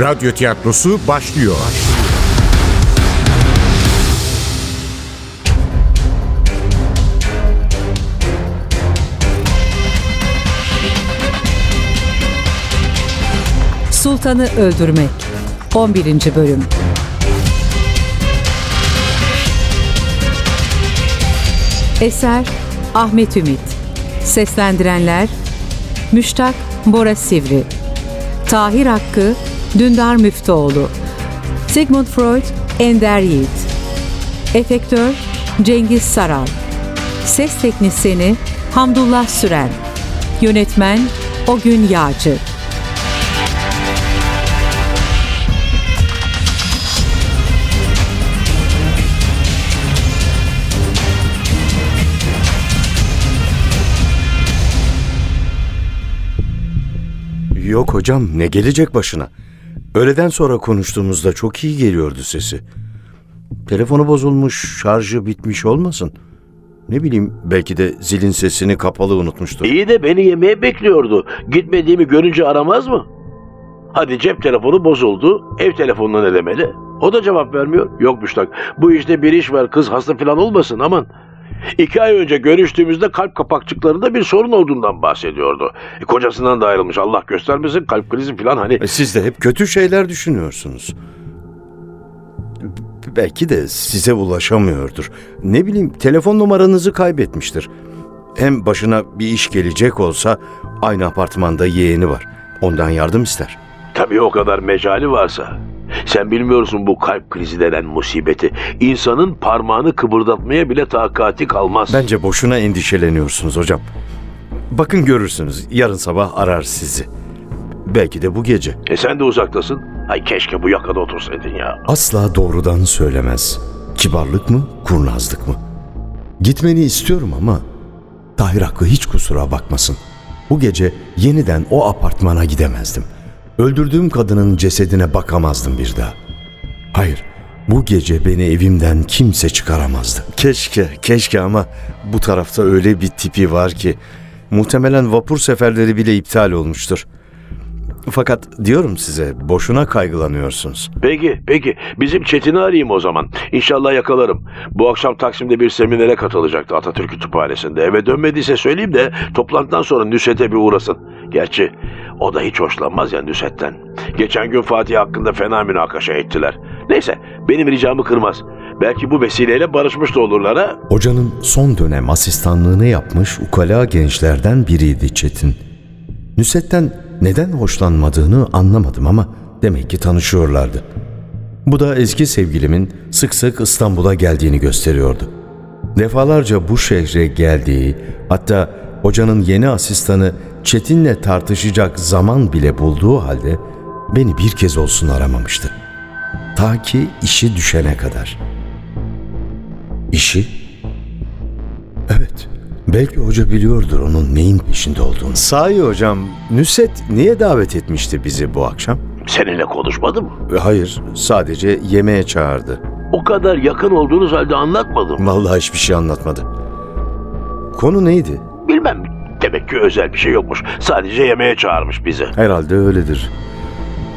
Radyo tiyatrosu başlıyor. Sultanı Öldürmek 11. Bölüm Eser Ahmet Ümit Seslendirenler Müştak Bora Sivri Tahir Hakkı Dündar Müftüoğlu Sigmund Freud Ender Yiğit. Efektör Cengiz Saral. Ses Teknisini Hamdullah Süren. Yönetmen Ogün Yağcı. Yok hocam ne gelecek başına? Öğleden sonra konuştuğumuzda çok iyi geliyordu sesi. Telefonu bozulmuş, şarjı bitmiş olmasın? Ne bileyim belki de zilin sesini kapalı unutmuştur. İyi de beni yemeğe bekliyordu. Gitmediğimi görünce aramaz mı? Hadi cep telefonu bozuldu. Ev telefonuna ne demeli? O da cevap vermiyor. Yok Müştak. Bu işte bir iş var. Kız hasta falan olmasın aman. İki ay önce görüştüğümüzde kalp kapakçıklarında bir sorun olduğundan bahsediyordu. E, kocasından da ayrılmış. Allah göstermesin kalp krizi falan hani. E, Siz de hep kötü şeyler düşünüyorsunuz. B- Belki de size ulaşamıyordur. Ne bileyim telefon numaranızı kaybetmiştir. Hem başına bir iş gelecek olsa aynı apartmanda yeğeni var. Ondan yardım ister. Tabii o kadar mecali varsa. Sen bilmiyorsun bu kalp krizi denen musibeti. İnsanın parmağını kıpırdatmaya bile takati kalmaz. Bence boşuna endişeleniyorsunuz hocam. Bakın görürsünüz yarın sabah arar sizi. Belki de bu gece. E sen de uzaktasın. Ay keşke bu yakada otursaydın ya. Asla doğrudan söylemez. Kibarlık mı, kurnazlık mı? Gitmeni istiyorum ama Tahir Hakkı hiç kusura bakmasın. Bu gece yeniden o apartmana gidemezdim. Öldürdüğüm kadının cesedine bakamazdım bir daha. Hayır, bu gece beni evimden kimse çıkaramazdı. Keşke, keşke ama bu tarafta öyle bir tipi var ki muhtemelen vapur seferleri bile iptal olmuştur. Fakat diyorum size boşuna kaygılanıyorsunuz. Peki, peki. Bizim Çetin'i arayayım o zaman. İnşallah yakalarım. Bu akşam Taksim'de bir seminere katılacaktı Atatürk Kütüphanesi'nde. Eve dönmediyse söyleyeyim de toplantıdan sonra Nüset'e bir uğrasın. Gerçi o da hiç hoşlanmaz ya Nüset'ten. Geçen gün Fatih hakkında fena münakaşa ettiler. Neyse, benim ricamı kırmaz. Belki bu vesileyle barışmış da olurlar ha. Hocanın son dönem asistanlığını yapmış ukala gençlerden biriydi Çetin. Nüset'ten neden hoşlanmadığını anlamadım ama demek ki tanışıyorlardı. Bu da eski sevgilimin sık sık İstanbul'a geldiğini gösteriyordu. Defalarca bu şehre geldiği, hatta hocanın yeni asistanı Çetin'le tartışacak zaman bile bulduğu halde beni bir kez olsun aramamıştı. Ta ki işi düşene kadar. İşi? Evet. Belki hoca biliyordur onun neyin peşinde olduğunu. Sahi hocam, Nüset niye davet etmişti bizi bu akşam? Seninle konuşmadı mı? E, Hayır, sadece yemeğe çağırdı. O kadar yakın olduğunuz halde anlatmadım. Vallahi hiçbir şey anlatmadı. Konu neydi? Bilmem. Demek ki özel bir şey yokmuş. Sadece yemeğe çağırmış bizi. Herhalde öyledir.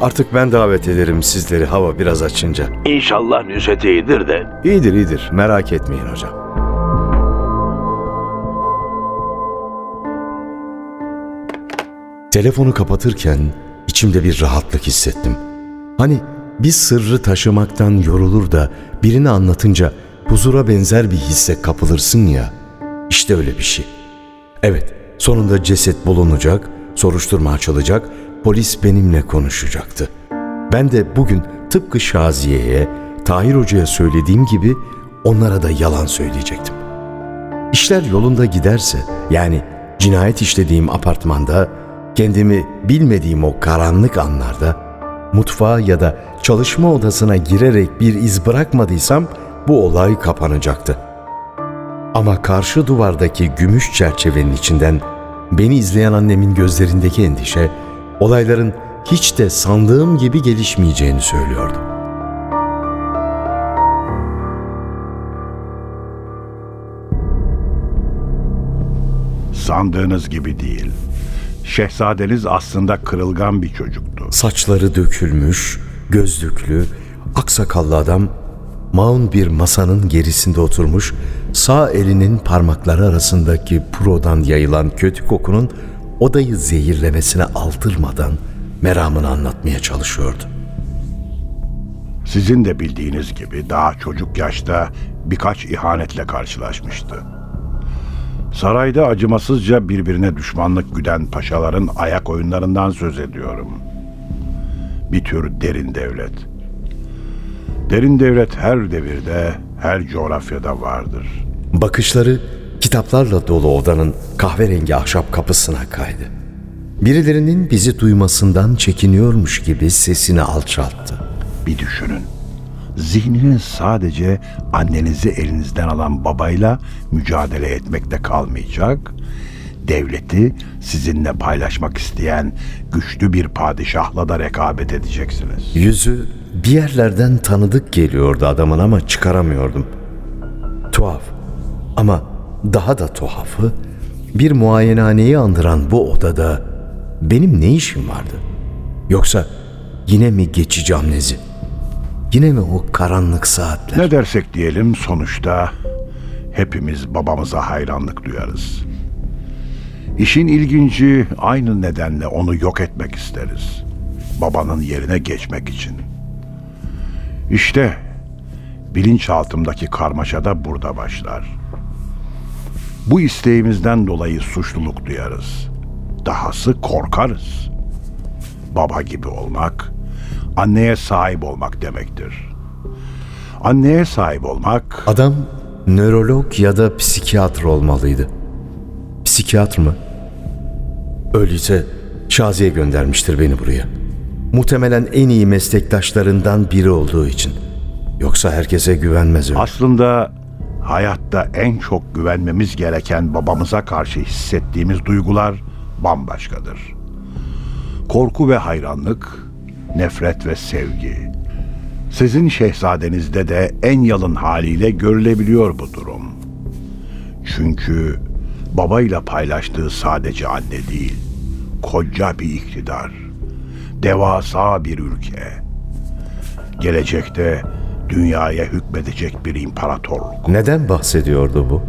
Artık ben davet ederim sizleri hava biraz açınca. İnşallah Nüset iyidir de. İyidir iyidir, merak etmeyin hocam. Telefonu kapatırken içimde bir rahatlık hissettim. Hani bir sırrı taşımaktan yorulur da birini anlatınca huzura benzer bir hisse kapılırsın ya. İşte öyle bir şey. Evet, sonunda ceset bulunacak, soruşturma açılacak, polis benimle konuşacaktı. Ben de bugün tıpkı Şaziye'ye, Tahir Hoca'ya söylediğim gibi onlara da yalan söyleyecektim. İşler yolunda giderse, yani cinayet işlediğim apartmanda, kendimi bilmediğim o karanlık anlarda, mutfağa ya da çalışma odasına girerek bir iz bırakmadıysam bu olay kapanacaktı. Ama karşı duvardaki gümüş çerçevenin içinden beni izleyen annemin gözlerindeki endişe, olayların hiç de sandığım gibi gelişmeyeceğini söylüyordu. Sandığınız gibi değil. Şehzadeniz aslında kırılgan bir çocuktu. Saçları dökülmüş, gözlüklü, aksakallı adam maun bir masanın gerisinde oturmuş, sağ elinin parmakları arasındaki purodan yayılan kötü kokunun odayı zehirlemesine aldırmadan meramını anlatmaya çalışıyordu. Sizin de bildiğiniz gibi daha çocuk yaşta birkaç ihanetle karşılaşmıştı. Sarayda acımasızca birbirine düşmanlık güden paşaların ayak oyunlarından söz ediyorum. Bir tür derin devlet. Derin devlet her devirde, her coğrafyada vardır. Bakışları kitaplarla dolu odanın kahverengi ahşap kapısına kaydı. Birilerinin bizi duymasından çekiniyormuş gibi sesini alçalttı. Bir düşünün. Zihniniz sadece annenizi elinizden alan babayla mücadele etmekte kalmayacak. Devleti sizinle paylaşmak isteyen güçlü bir padişahla da rekabet edeceksiniz. Yüzü bir yerlerden tanıdık geliyordu adamın ama çıkaramıyordum. Tuhaf ama daha da tuhafı bir muayenehaneyi andıran bu odada benim ne işim vardı? Yoksa yine mi geçici amnezi? Yine mi o karanlık saatler? Ne dersek diyelim sonuçta hepimiz babamıza hayranlık duyarız. İşin ilginci aynı nedenle onu yok etmek isteriz. Babanın yerine geçmek için. İşte bilinçaltımdaki karmaşa da burada başlar. Bu isteğimizden dolayı suçluluk duyarız. Dahası korkarız. Baba gibi olmak, anneye sahip olmak demektir. Anneye sahip olmak Adam nörolog ya da psikiyatr olmalıydı. Psikiyatr mı? Öyleyse Şaziye göndermiştir beni buraya. Muhtemelen en iyi meslektaşlarından biri olduğu için. Yoksa herkese güvenmez öyle. aslında hayatta en çok güvenmemiz gereken babamıza karşı hissettiğimiz duygular bambaşkadır. Korku ve hayranlık, nefret ve sevgi. Sizin şehzadenizde de en yalın haliyle görülebiliyor bu durum. Çünkü babayla paylaştığı sadece anne değil, koca bir iktidar, devasa bir ülke. Gelecekte dünyaya hükmedecek bir imparatorluk. Neden bahsediyordu bu?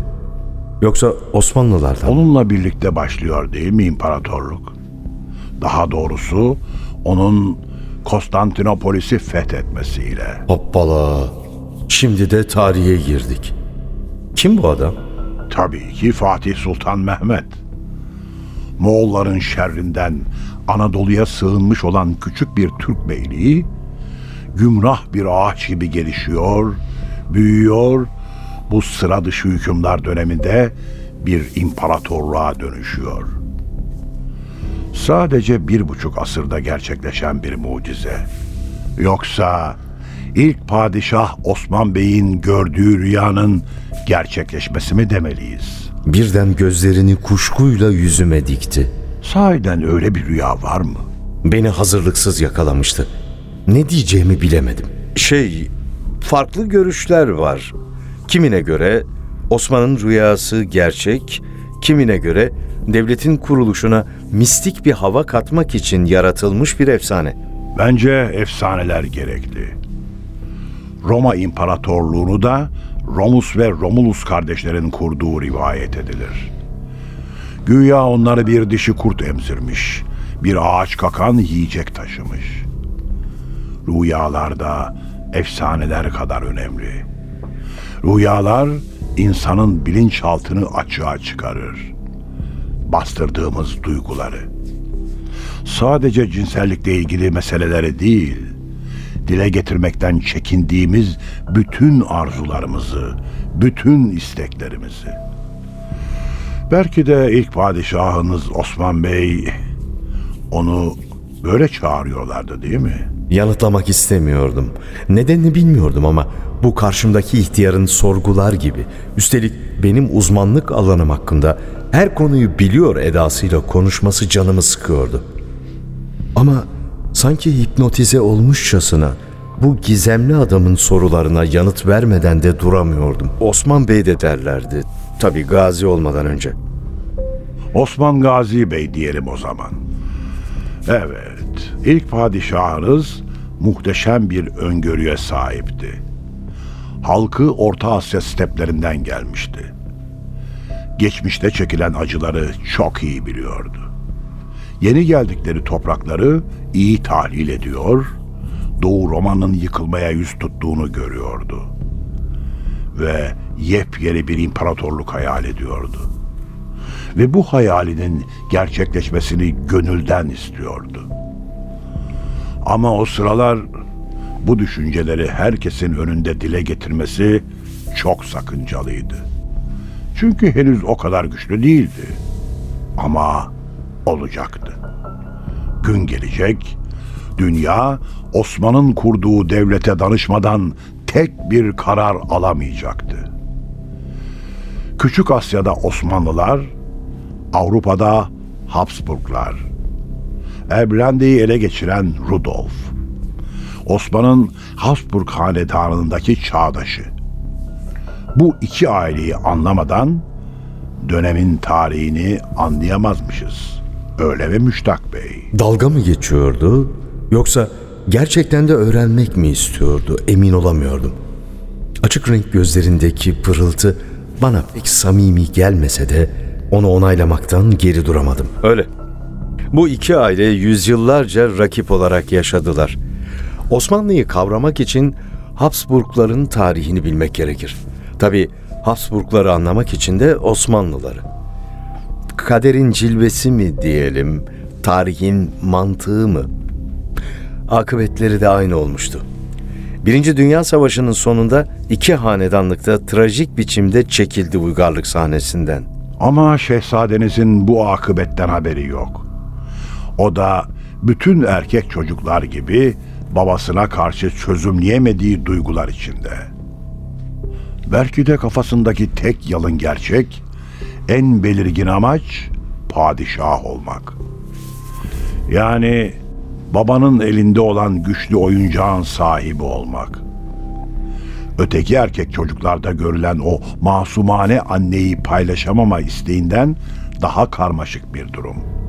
Yoksa Osmanlılardan? mı? Onunla birlikte başlıyor değil mi imparatorluk? Daha doğrusu onun Konstantinopolis'i fethetmesiyle. Hoppala. Şimdi de tarihe girdik. Kim bu adam? Tabii ki Fatih Sultan Mehmet. Moğolların şerrinden Anadolu'ya sığınmış olan küçük bir Türk beyliği, gümrah bir ağaç gibi gelişiyor, büyüyor, bu sıra dışı hükümdar döneminde bir imparatorluğa dönüşüyor. Sadece bir buçuk asırda gerçekleşen bir mucize. Yoksa ilk padişah Osman Bey'in gördüğü rüyanın gerçekleşmesi mi demeliyiz? Birden gözlerini kuşkuyla yüzüme dikti. Sahiden öyle bir rüya var mı? Beni hazırlıksız yakalamıştı. Ne diyeceğimi bilemedim. Şey, farklı görüşler var. Kimine göre Osman'ın rüyası gerçek, kimine göre devletin kuruluşuna mistik bir hava katmak için yaratılmış bir efsane. Bence efsaneler gerekli. Roma İmparatorluğunu da Romus ve Romulus kardeşlerin kurduğu rivayet edilir. Güya onları bir dişi kurt emzirmiş, bir ağaç kakan yiyecek taşımış. Rüyalarda efsaneler kadar önemli. Rüyalar insanın bilinçaltını açığa çıkarır. Bastırdığımız duyguları sadece cinsellikle ilgili meseleleri değil, dile getirmekten çekindiğimiz bütün arzularımızı, bütün isteklerimizi. Belki de ilk padişahınız Osman Bey onu böyle çağırıyorlardı değil mi? Yanıtlamak istemiyordum. Nedenini bilmiyordum ama bu karşımdaki ihtiyarın sorgular gibi, üstelik benim uzmanlık alanım hakkında her konuyu biliyor edasıyla konuşması canımı sıkıyordu. Ama sanki hipnotize olmuşçasına bu gizemli adamın sorularına yanıt vermeden de duramıyordum. Osman Bey de derlerdi. Tabii gazi olmadan önce. Osman Gazi Bey diyelim o zaman. Evet, ilk padişahınız muhteşem bir öngörüye sahipti. Halkı Orta Asya steplerinden gelmişti. Geçmişte çekilen acıları çok iyi biliyordu. Yeni geldikleri toprakları iyi tahlil ediyor, Doğu Roma'nın yıkılmaya yüz tuttuğunu görüyordu. Ve yepyeni bir imparatorluk hayal ediyordu. Ve bu hayalinin gerçekleşmesini gönülden istiyordu. Ama o sıralar bu düşünceleri herkesin önünde dile getirmesi çok sakıncalıydı. Çünkü henüz o kadar güçlü değildi. Ama olacaktı. Gün gelecek, dünya Osman'ın kurduğu devlete danışmadan tek bir karar alamayacaktı. Küçük Asya'da Osmanlılar, Avrupa'da Habsburglar, Erblande'yi ele geçiren Rudolf, Osman'ın Habsburg hanedanındaki çağdaşı. Bu iki aileyi anlamadan dönemin tarihini anlayamazmışız. Öyle mi Müştak Bey? Dalga mı geçiyordu yoksa gerçekten de öğrenmek mi istiyordu emin olamıyordum. Açık renk gözlerindeki pırıltı bana pek samimi gelmese de onu onaylamaktan geri duramadım. Öyle. Bu iki aile yüzyıllarca rakip olarak yaşadılar. Osmanlı'yı kavramak için Habsburgların tarihini bilmek gerekir. Tabi Habsburgları anlamak için de Osmanlıları. Kaderin cilvesi mi diyelim, tarihin mantığı mı? Akıbetleri de aynı olmuştu. Birinci Dünya Savaşı'nın sonunda iki hanedanlıkta trajik biçimde çekildi uygarlık sahnesinden. Ama şehzadenizin bu akıbetten haberi yok. O da bütün erkek çocuklar gibi babasına karşı çözümleyemediği duygular içinde. Belki de kafasındaki tek yalın gerçek, en belirgin amaç padişah olmak. Yani babanın elinde olan güçlü oyuncağın sahibi olmak. Öteki erkek çocuklarda görülen o masumane anneyi paylaşamama isteğinden daha karmaşık bir durum.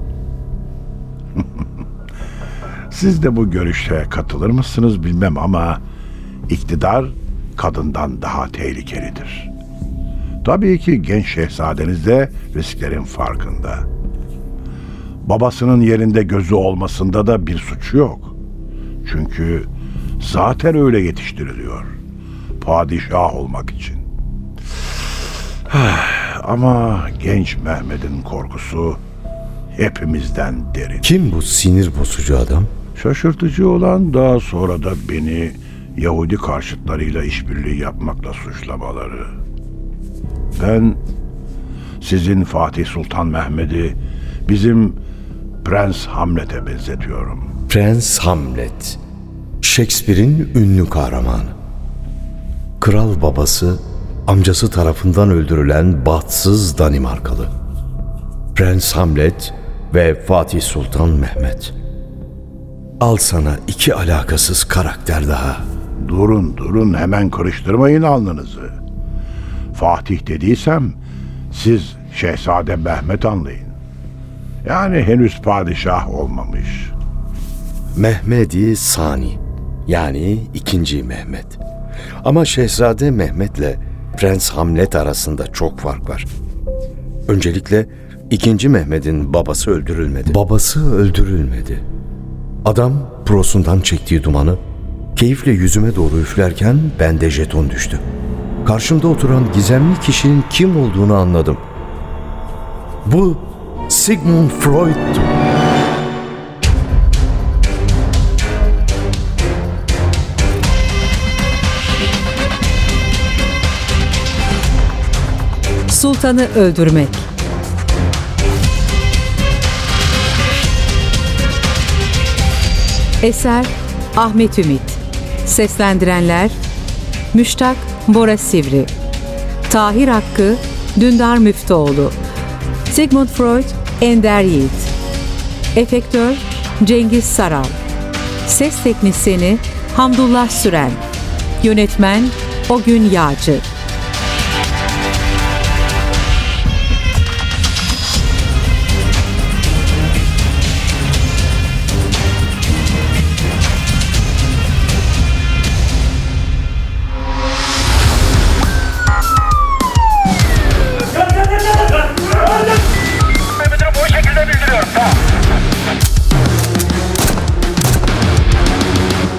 Siz de bu görüşe katılır mısınız bilmem ama iktidar kadından daha tehlikelidir. Tabii ki genç şehzadeniz de risklerin farkında. Babasının yerinde gözü olmasında da bir suç yok. Çünkü zaten öyle yetiştiriliyor. Padişah olmak için. Ama genç Mehmet'in korkusu hepimizden derin. Kim bu sinir bozucu adam? Şaşırtıcı olan daha sonra da beni Yahudi karşıtlarıyla işbirliği yapmakla suçlamaları. Ben sizin Fatih Sultan Mehmet'i bizim Prens Hamlet'e benzetiyorum. Prens Hamlet. Shakespeare'in ünlü kahramanı. Kral babası amcası tarafından öldürülen bahtsız Danimarkalı. Prens Hamlet ve Fatih Sultan Mehmet. Al sana iki alakasız karakter daha. Durun durun hemen karıştırmayın alnınızı. Fatih dediysem siz Şehzade Mehmet anlayın. Yani henüz padişah olmamış. Mehmedi Sani yani ikinci Mehmet. Ama Şehzade Mehmet'le Prens Hamlet arasında çok fark var. Öncelikle ikinci Mehmet'in babası öldürülmedi. Babası öldürülmedi. Adam prosundan çektiği dumanı keyifle yüzüme doğru üflerken bende jeton düştü. Karşımda oturan gizemli kişinin kim olduğunu anladım. Bu Sigmund Freud'tu. Sultanı öldürmek. Eser Ahmet Ümit. Seslendirenler Müştak Bora Sivri. Tahir Hakkı Dündar Müftüoğlu. Sigmund Freud Ender Yiğit. Efektör Cengiz Saral. Ses Teknisini Hamdullah Süren. Yönetmen Ogün Yağcı